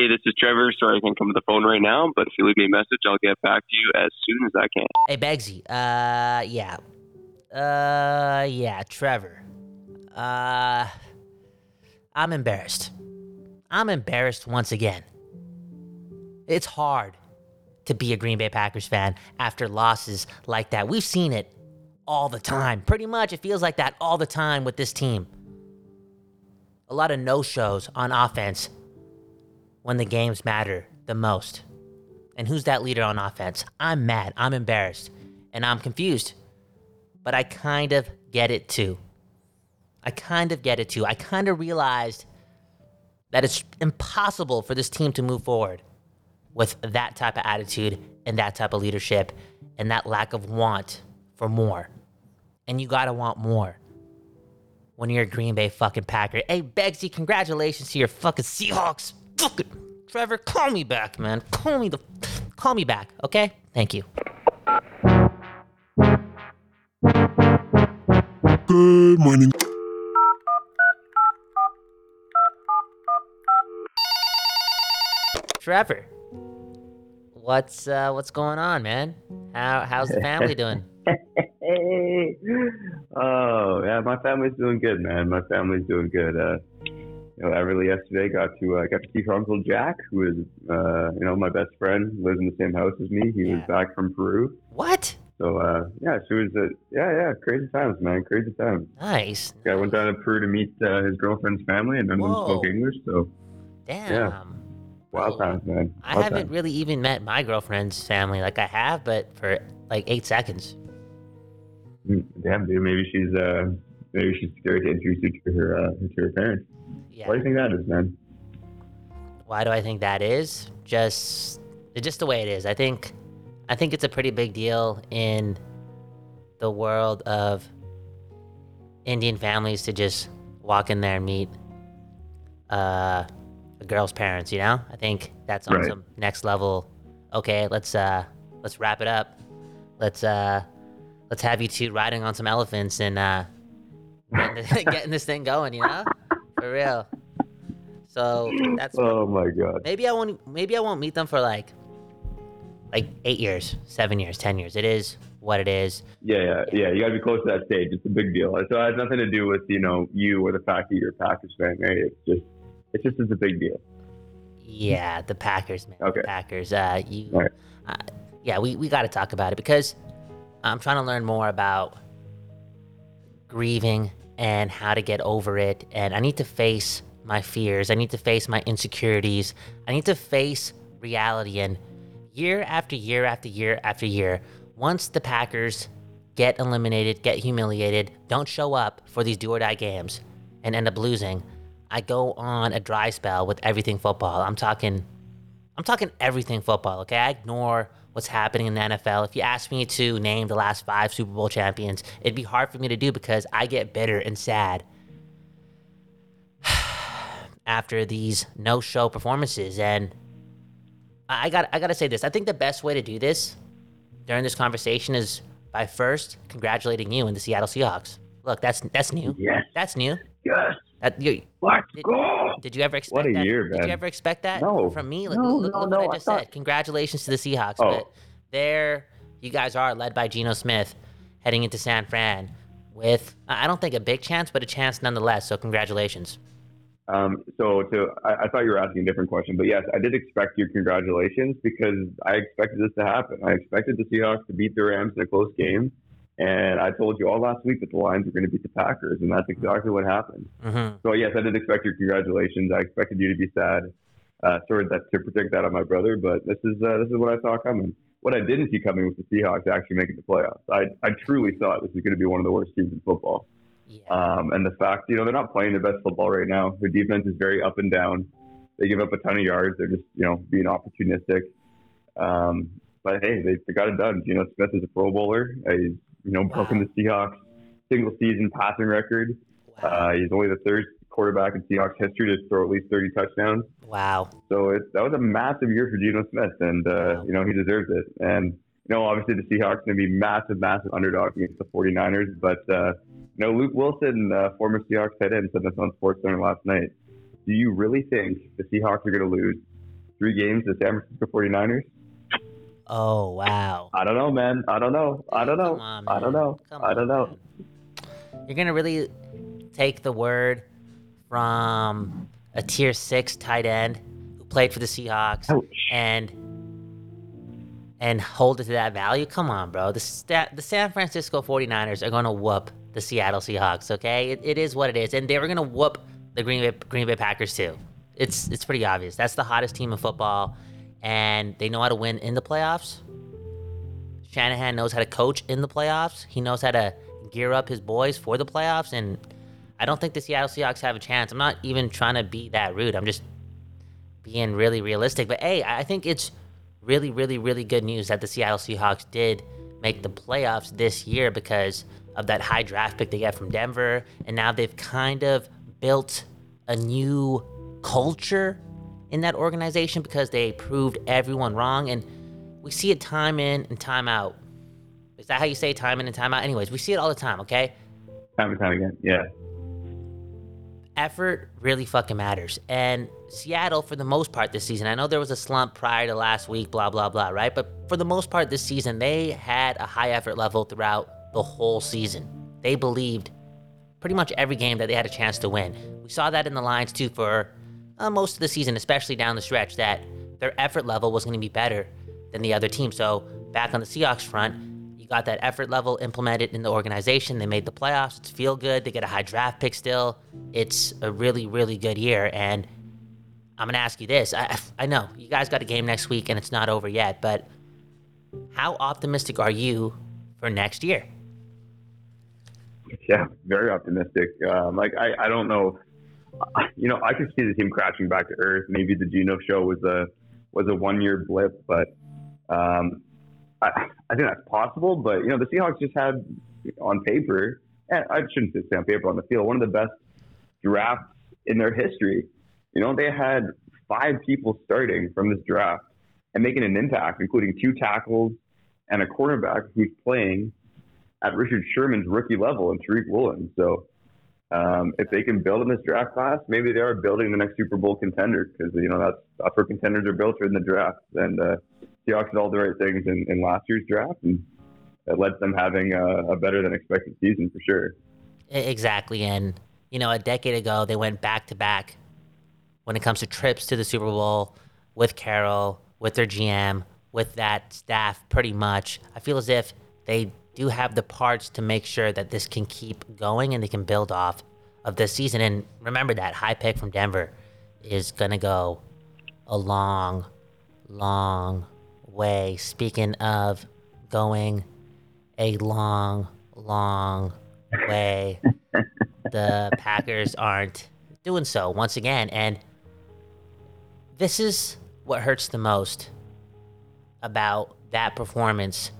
Hey, this is Trevor. Sorry I can't come to the phone right now, but if you leave me a message, I'll get back to you as soon as I can. Hey, Begsy. Uh, yeah. Uh, yeah, Trevor. Uh, I'm embarrassed. I'm embarrassed once again. It's hard to be a Green Bay Packers fan after losses like that. We've seen it all the time. Pretty much, it feels like that all the time with this team. A lot of no shows on offense when the games matter the most. And who's that leader on offense? I'm mad. I'm embarrassed. And I'm confused. But I kind of get it too. I kind of get it too. I kind of realized that it's impossible for this team to move forward with that type of attitude and that type of leadership and that lack of want for more. And you gotta want more when you're a Green Bay fucking Packer. Hey, Begsy, congratulations to your fucking Seahawks. Fucking Trevor, call me back, man. Call me the, call me back, okay? Thank you. Good morning. Trevor, what's uh, what's going on, man? How how's the family doing? Oh, yeah, my family's doing good, man. My family's doing good. Uh, you know, Everly yesterday got to uh, got to see her uncle Jack, who is uh, you know my best friend, lives in the same house as me. He was back from Peru, What? so uh, yeah, she was uh, yeah, yeah, crazy times, man, crazy times. Nice. I went down to Peru to meet uh, his girlfriend's family, and none of them spoke English, so Damn. wild Well, times, man. I haven't really even met my girlfriend's family. Like I have, but for like eight seconds. Mm, Damn, dude, maybe she's uh, maybe she's scared to introduce you to her uh, to her parents. Yeah. Why do you think that is, man? Why do I think that is? Just just the way it is. I think I think it's a pretty big deal in the world of Indian families to just walk in there and meet uh, a girl's parents, you know? I think that's on Right. some next level. Okay, let's uh let's wrap it up. Let's uh let's have you two riding on some elephants and uh getting, this, getting this thing going, you know? For real. So that's Oh my god. maybe I won't maybe I won't meet them for like like eight years, seven years, ten years. It is what it is. Yeah, yeah, yeah. You got to be close to that stage. It's a big deal. So it has nothing to do with you know you or the fact that you're a Packers fan, right? It's just, it's just it's a big deal. Yeah, the Packers, man. Okay. The Packers. Uh, you. Right. Uh, yeah, we we got to talk about it because I'm trying to learn more about grieving and how to get over it, and I need to face my fears. I need to face my insecurities. I need to face reality. And year after year after year after year, once the Packers get eliminated, get humiliated, don't show up for these do or die games, and end up losing, I go on a dry spell with everything football. I'm talking, I'm talking everything football. Okay, I ignore what's happening in the NFL. If you ask me to name the last five Super Bowl champions, it'd be hard for me to do because I get bitter and sad after these no-show performances. And I got, I got to say this. I think the best way to do this during this conversation is by first congratulating you and the Seattle Seahawks. Look, that's that's new. Yes, That's new. yes. That, you, Let's Did- go. Did you ever expect What a that? year, Did you ever expect that No. from me? Look, No, look, no, look no, what I I just thought- said. Congratulations to the Seahawks. Oh. But there, you guys are led by Geno Smith, heading into San Fran with I I don't think a big chance, but a chance nonetheless. So congratulations. Um, so to I, I thought you were asking a different question, but yes, I did expect your congratulations because I expected this to happen. I expected the Seahawks to beat the Rams in a close game, and I told you all last week that the Lions were going to beat the Packers, and that's exactly what happened. hmm So yes, I did expect your congratulations. I expected you to be sad. Uh, sorry that to predict that on my brother, but this is uh, this is what I saw coming. What I didn't see coming was the Seahawks actually making the playoffs. I I truly thought this was going to be one of the worst teams in football. Yeah. Um, and the fact, you know, they're not playing their best football right now. Their defense is very up and down. They give up a ton of yards. They're just, you know, being opportunistic. Um, but hey, they, they got it done. You know, Smith is a Pro Bowler. He's, you know, broken the Seahawks single season passing record. wow. Uh, he's only the third quarterback in Seahawks history to throw at least 30 touchdowns. wow. So it, that was a massive year for Geno Smith, and uh, Wow. you know he deserves it. And you know, obviously the Seahawks going to be massive, massive underdogs against the 49ers. But uh, you know, Luke Wilson, uh, former Seahawks tight end, said this on SportsCenter last night. Do you really think the Seahawks are going to lose three games to San Francisco 49ers. Oh wow. I don't know, man. I don't know. I don't know. On, I don't know. Come I don't on, know. man. You're gonna really take the word from a tier six tight end who played for the Seahawks Ouch. and and hold it to that value? Come on, bro. The stat, the San Francisco 49ers are gonna whoop the Seattle Seahawks. Okay, it, it is what it is, and they were gonna whoop the Green Bay Green Bay Packers too. It's it's pretty obvious. That's the hottest team in football, and they know how to win in the playoffs. Shanahan knows how to coach in the playoffs. He knows how to gear up his boys for the playoffs, and I don't think the Seattle Seahawks have a chance. I'm not even trying to be that rude. I'm just being really realistic. But hey, I think it's really, really, really good news that the Seattle Seahawks did make the playoffs this year because of that high draft pick they get from Denver, and now they've kind of built a new culture in that organization because they proved everyone wrong and we see it time in and time out. Is that how you say time in and time out? Anyways, we see it all the time, okay? Time and time again. Yeah. Effort really fucking matters. And Seattle, for the most part this season, I know there was a slump prior to last week, blah, blah, blah, right? But for the most part this season, they had a high effort level throughout the whole season. They believed pretty much every game that they had a chance to win. We saw that in the Lions too for uh, most of the season, especially down the stretch, that their effort level was going to be better than the other team. So back on the Seahawks front, you got that effort level implemented in the organization. They made the playoffs. It's feel good. They get a high draft pick still. It's a really, really good year. And I'm going to ask you this. I, I know you guys got a game next week and it's not over yet, but how optimistic are you for next year? Yeah, very optimistic. Um, like I, I don't know. You know, I could see the team crashing back to earth. Maybe the Geno show was a was a one year blip, but um, I, I think that's possible. But you know, the Seahawks just had on paper, and I shouldn't say on paper on the field, one of the best drafts in their history. You know, they had five people starting from this draft and making an impact, including two tackles and a cornerback who's playing at Richard Sherman's rookie level and Tariq Woolen. So um, if they can build in this draft class, maybe they are building the next Super Bowl contender because you know that's that's where contenders are built in the draft. And uh, Seahawks did all the right things in, in last year's draft, and it led to them having a, a better than expected season for sure. Exactly. And, you know, a decade ago, they went back to back when it comes to trips to the Super Bowl with Carroll, with their GM, with that staff, pretty much. I feel as if they do have the parts to make sure that this can keep going and they can build off of this season. And remember that high pick from Denver is going to go a long, long way. Speaking of going a long, long way, the Packers aren't doing so once again. And this is what hurts the most about that performance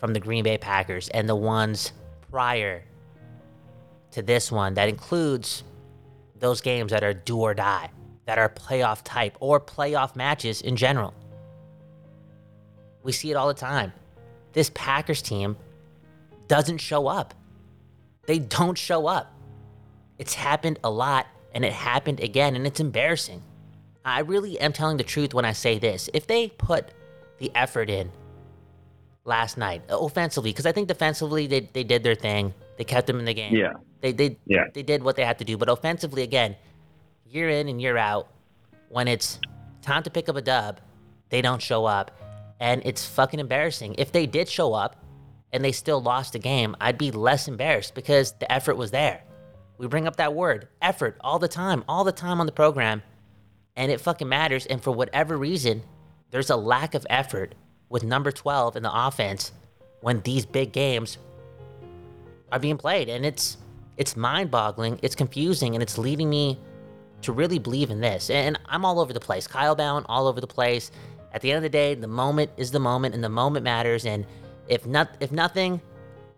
from the Green Bay Packers and the ones prior to this one that includes those games that are do or die, that are playoff type or playoff matches in general. We see it all the time. This Packers team doesn't show up. They don't show up. It's happened a lot and it happened again and it's embarrassing. I really am telling the truth when I say this. If they put the effort in last night uh, offensively, because I think defensively they, they did their thing. They kept them in the game. Yeah. They they Yeah. they did what they had to do. But offensively, again, year in and year out, when it's time to pick up a dub, they don't show up. And it's fucking embarrassing. If they did show up and they still lost the game, I'd be less embarrassed because the effort was there. We bring up that word, effort, all the time, all the time on the program. And it fucking matters. And for whatever reason, there's a lack of effort with number 12 in the offense when these big games are being played. And it's it's mind-boggling it's confusing and it's leading me to really believe in this. And i'm all over the place. Kyle bound all over the place. At the end of the day the moment is the moment and the moment matters. And if not if nothing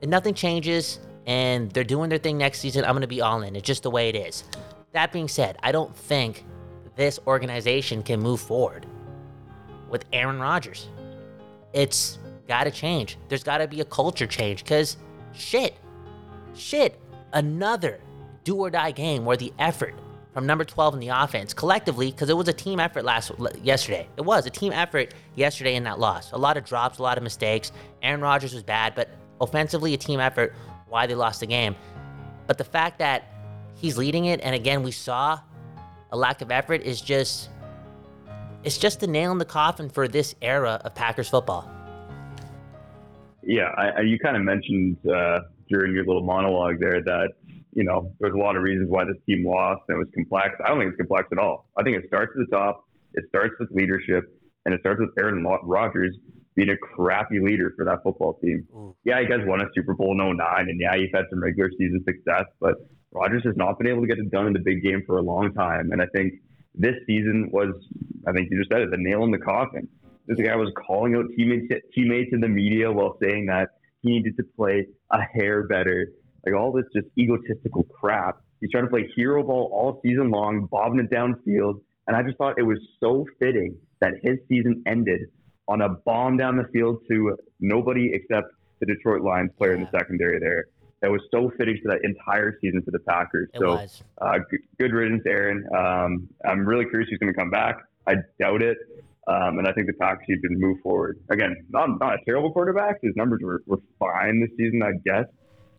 if nothing changes and they're doing their thing next season i'm to be all in. It's just the way it is. That being said i don't think this organization can move forward with aaron rodgers it's got to change. There's got to be a culture change because shit, shit, another do or die game where the effort from number 12 in the offense collectively because it was a team effort last yesterday. It was a team effort yesterday in that loss. A lot of drops, a lot of mistakes. Aaron Rodgers was bad, but offensively a team effort why they lost the game. But the fact that he's leading it and again we saw a lack of effort is just it's just the nail in the coffin for this era of Packers football. Yeah, I, I, you kind of mentioned uh, during your little monologue there that you know there's a lot of reasons why this team lost and it was complex. I don't think it's complex at all. I think it starts at the top. It starts with leadership, and it starts with Aaron Rodgers being a crappy leader for that football team. Yeah, you guys won a Super Bowl in 09, and yeah, you've had some regular season success, but Rodgers has not been able to get it done in the big game for a long time. And I think this season was, I think you just said it, the nail in the coffin. This guy was calling out teammates teammates in the media while saying that he needed to play a hair better. Like all this just egotistical crap. He's trying to play hero ball all season long, bobbing it downfield. And I just thought it was so fitting that his season ended on a bomb down the field to nobody except the Detroit Lions player in the secondary there. That was so fitting to that entire season for the Packers. It so, uh, good, good riddance, Aaron. Um, I'm really curious who's going to come back. I doubt it. Um, and I think the Packers need to move forward. Again, not, not a terrible quarterback. His numbers were, were fine this season, I guess.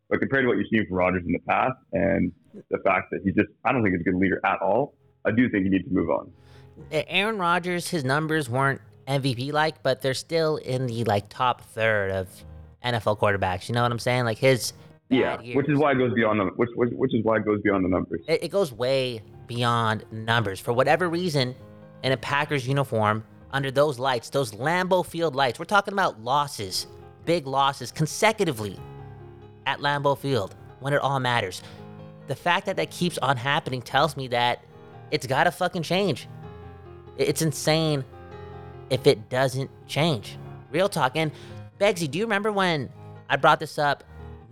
But compared to what you've seen from Rodgers in the past and the fact that he's just, I don't think he's a good leader at all, I do think he needs to move on. Aaron Rodgers, his numbers weren't MVP like, but they're still in the like top third of NFL quarterbacks. You know what I'm saying? Like his yeah, years. which is why it goes beyond the which which, which is why it goes beyond the numbers. It, it goes way beyond numbers. For whatever reason, in a Packers uniform, under those lights, those Lambeau Field lights, we're talking about losses, big losses consecutively at Lambeau Field when it all matters. The fact that that keeps on happening tells me that it's got to fucking change. It's insane if it doesn't change. Real talk. And Begsy, do you remember when I brought this up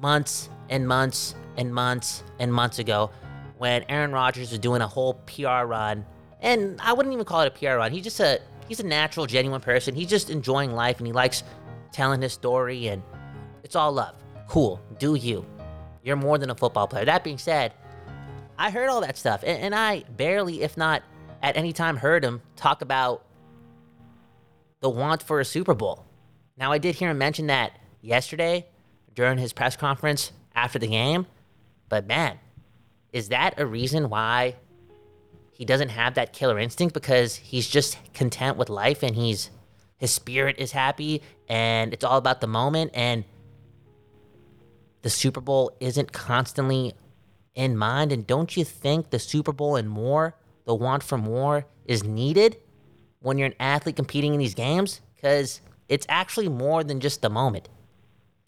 months and months and months and months ago when Aaron Rodgers was doing a whole PR run? And I wouldn't even call it a PR run. He's just a he's a natural, genuine person. He's just enjoying life and he likes telling his story and it's all love. Cool. Do you. You're more than a football player. That being said, I heard all that stuff and, and I barely, if not at any time, heard him talk about the want for a Super Bowl. Now, I did hear him mention that yesterday during his press conference after the game, but man, is that a reason why he doesn't have that killer instinct? Because he's just content with life and he's his spirit is happy and it's all about the moment and the Super Bowl isn't constantly in mind. And don't you think the Super Bowl and more, the want for more, is needed? when you're an athlete competing in these games because it's actually more than just the moment.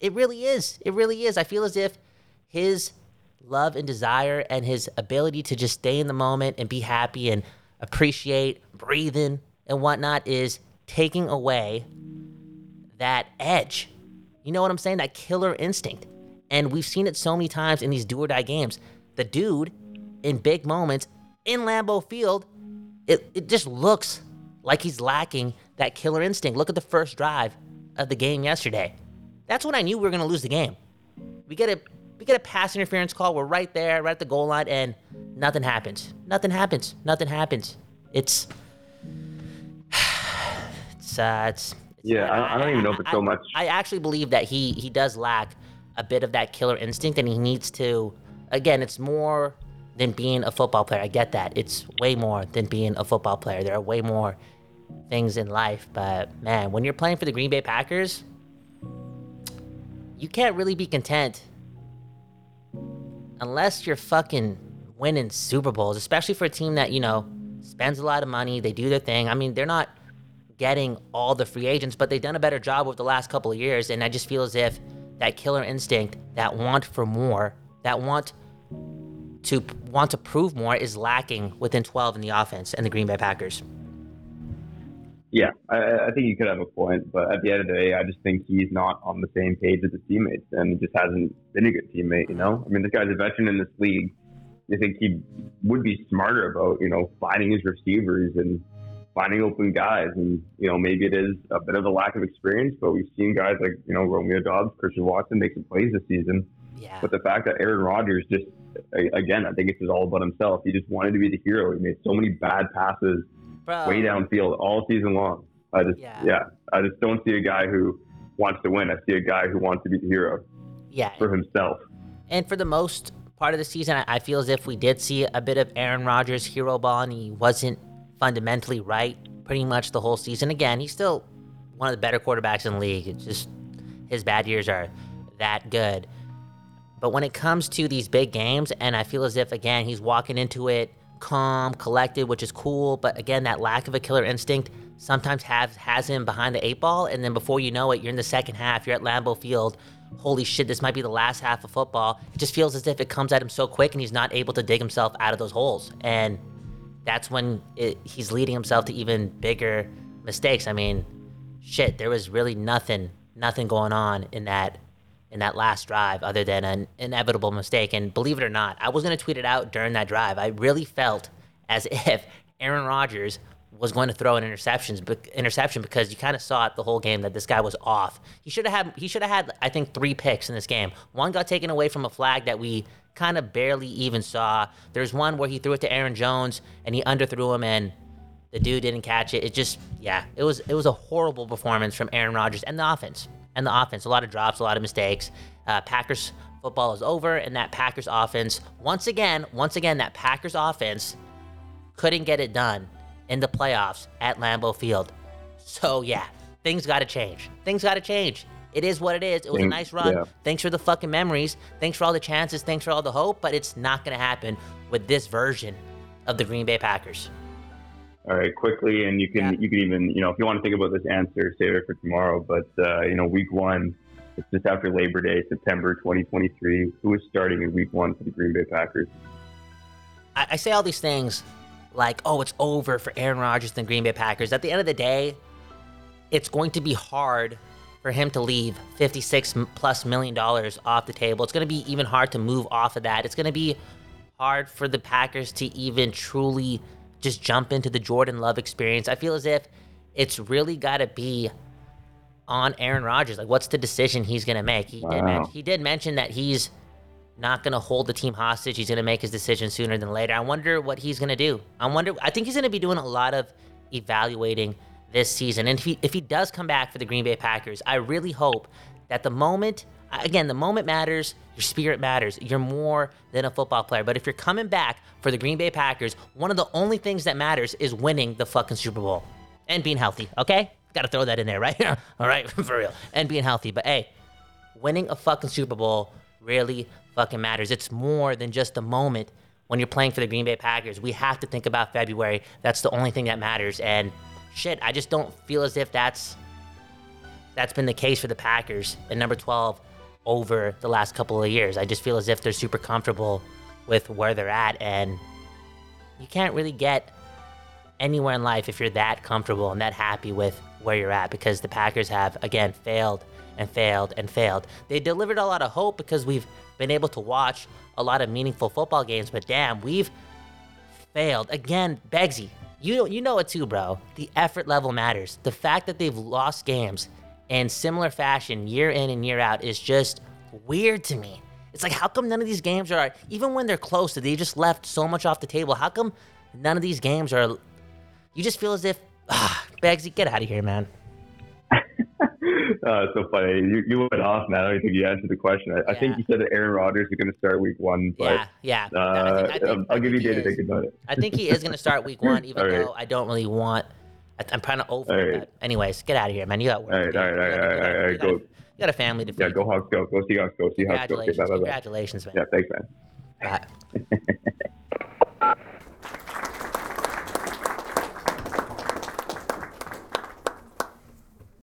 It really is. It really is. I feel as if his love and desire and his ability to just stay in the moment and be happy and appreciate breathing and whatnot is taking away that edge. You know what I'm saying? That killer instinct. And we've seen it so many times in these do or die games. The dude in big moments in Lambeau Field, it, it just looks like he's lacking that killer instinct. Look at the first drive of the game yesterday. That's when I knew we were going to lose the game. We get a we get a pass interference call. We're right there, right at the goal line, and nothing happens. Nothing happens. Nothing happens. It's it's uh, it's. Yeah, I, I don't even know if it's so much. I actually believe that he he does lack a bit of that killer instinct, and he needs to. Again, it's more than being a football player. I get that. It's way more than being a football player. There are way more things in life. But man, when you're playing for the Green Bay Packers, you can't really be content unless you're fucking winning Super Bowls, especially for a team that, you know, spends a lot of money. They do their thing. I mean, they're not getting all the free agents, but they've done a better job over the last couple of years. And I just feel as if that killer instinct, that want for more, that want to want to prove more is lacking within 12 in the offense and the Green Bay Packers. Yeah, I, I, think you could have a point, but at the end of the day, I just think he's not on the same page as his teammates, and he just hasn't been a good teammate. You know, I mean, this guy's a veteran in this league. You think he would be smarter about you know finding his receivers and finding open guys, and you know maybe it is a bit of a lack of experience, but we've seen guys like you know Romeo Doubs, Christian Watson make some plays this season. Yeah. But the fact that Aaron Rodgers just, again, I think it's just all about himself. He just wanted to be the hero. He made so many bad passes Bro. way downfield all season long. I just, Yeah. yeah. I just don't see a guy who wants to win. I see a guy who wants to be the hero Yeah. for himself. And for the most part of the season, I, I feel as if we did see a bit of Aaron Rodgers' hero ball, and he wasn't fundamentally right pretty much the whole season. Again, he's still one of the better quarterbacks in the league. It's just his bad years are that good. But when it comes to these big games, and I feel as if, again, he's walking into it calm, collected, which is cool. But again, that lack of a killer instinct sometimes have, has him behind the eight ball. And then before you know it, you're in the second half, you're at Lambeau Field. Holy shit, this might be the last half of football. It just feels as if it comes at him so quick and he's not able to dig himself out of those holes. And that's when it, he's leading himself to even bigger mistakes. I mean, shit, there was really nothing, nothing going on in that in that last drive other than an inevitable mistake. And believe it or not, I was gonna tweet it out during that drive. I really felt as if Aaron Rodgers was going to throw an interceptions interception because you kind of saw it the whole game that this guy was off. He should have had he should have had I think three picks in this game. One got taken away from a flag that we kind of barely even saw. There's one where he threw it to Aaron Jones and he underthrew him and the dude didn't catch it. It just yeah, it was it was a horrible performance from Aaron Rodgers and the offense. And the offense, a lot of drops, a lot of mistakes. Uh, Packers football is over, and that Packers offense once again, once again, that Packers offense couldn't get it done in the playoffs at Lambeau Field. So yeah, things got to change. Things got to change. It is what it is. It was a nice run. yeah. Thanks for the fucking memories. Thanks for all the chances. Thanks for all the hope. But it's not going to happen with this version of the Green Bay Packers. All right, quickly, and you can Yeah. you can even you know if you want to think about this answer, save it for tomorrow. But uh, you know, week one, it's just after Labor Day, September 2023. Who is starting in week one for the Green Bay Packers? I, I say all these things like, oh, it's over for Aaron Rodgers and the Green Bay Packers. At the end of the day, it's going to be hard for him to leave 56 plus million dollars off the table. It's going to be even hard to move off of that. It's going to be hard for the Packers to even truly just jump into the Jordan Love experience. I feel as if it's really got to be on Aaron Rodgers. Like, what's the decision he's going to make? He did men- he did mention that he's not going to hold the team hostage. He's going to make his decision sooner than later. I wonder what he's going to do. I wonder. I think he's going to be doing a lot of evaluating this season. And if he if he does come back for the Green Bay Packers, I really hope that the moment again, the moment matters, your spirit matters. You're more than a football player. But if you're coming back for the Green Bay Packers, one of the only things that matters is winning the fucking Super Bowl and being healthy, okay? Got to throw that in there, right? All right, for real. And being healthy. But hey, winning a fucking Super Bowl really fucking matters. It's more than just a moment when you're playing for the Green Bay Packers. We have to think about February. That's the only thing that matters. And shit, I just don't feel as if that's that's been the case for the Packers And number 12 over the last couple of years. I just feel as if they're super comfortable with where they're at and you can't really get anywhere in life if you're that comfortable and that happy with where you're at because the Packers have again failed and failed and failed. They delivered a lot of hope because we've been able to watch a lot of meaningful football games, but damn, we've failed again. Begsy, you you know it too, bro. The effort level matters. The fact that they've lost games in similar fashion year in and year out is just weird to me. It's like how come none of these games are even when they're close, that they just left so much off the table. How come none of these games are? You just feel as if ah, Begsy, get out of here, man. Uh, it's so funny. You, you went off, man. I don't think you answered the question. I, I think you said that Aaron Rodgers is going to start week one, but yeah, yeah. uh, I think- I think- I I'll give you he day to think about it. I think he is going to start week one, even right. though I don't really want. I'm kind of over right. but Anyways, get out of here, man. You got work. All right, do. all right, all right, You got- all right, all right, go. You got a family to feed. Yeah, go Hawks, go. Go Seahawks, go Seahawks, go. Congratulations, bye. congratulations, man. Yeah, thanks, man. Bye.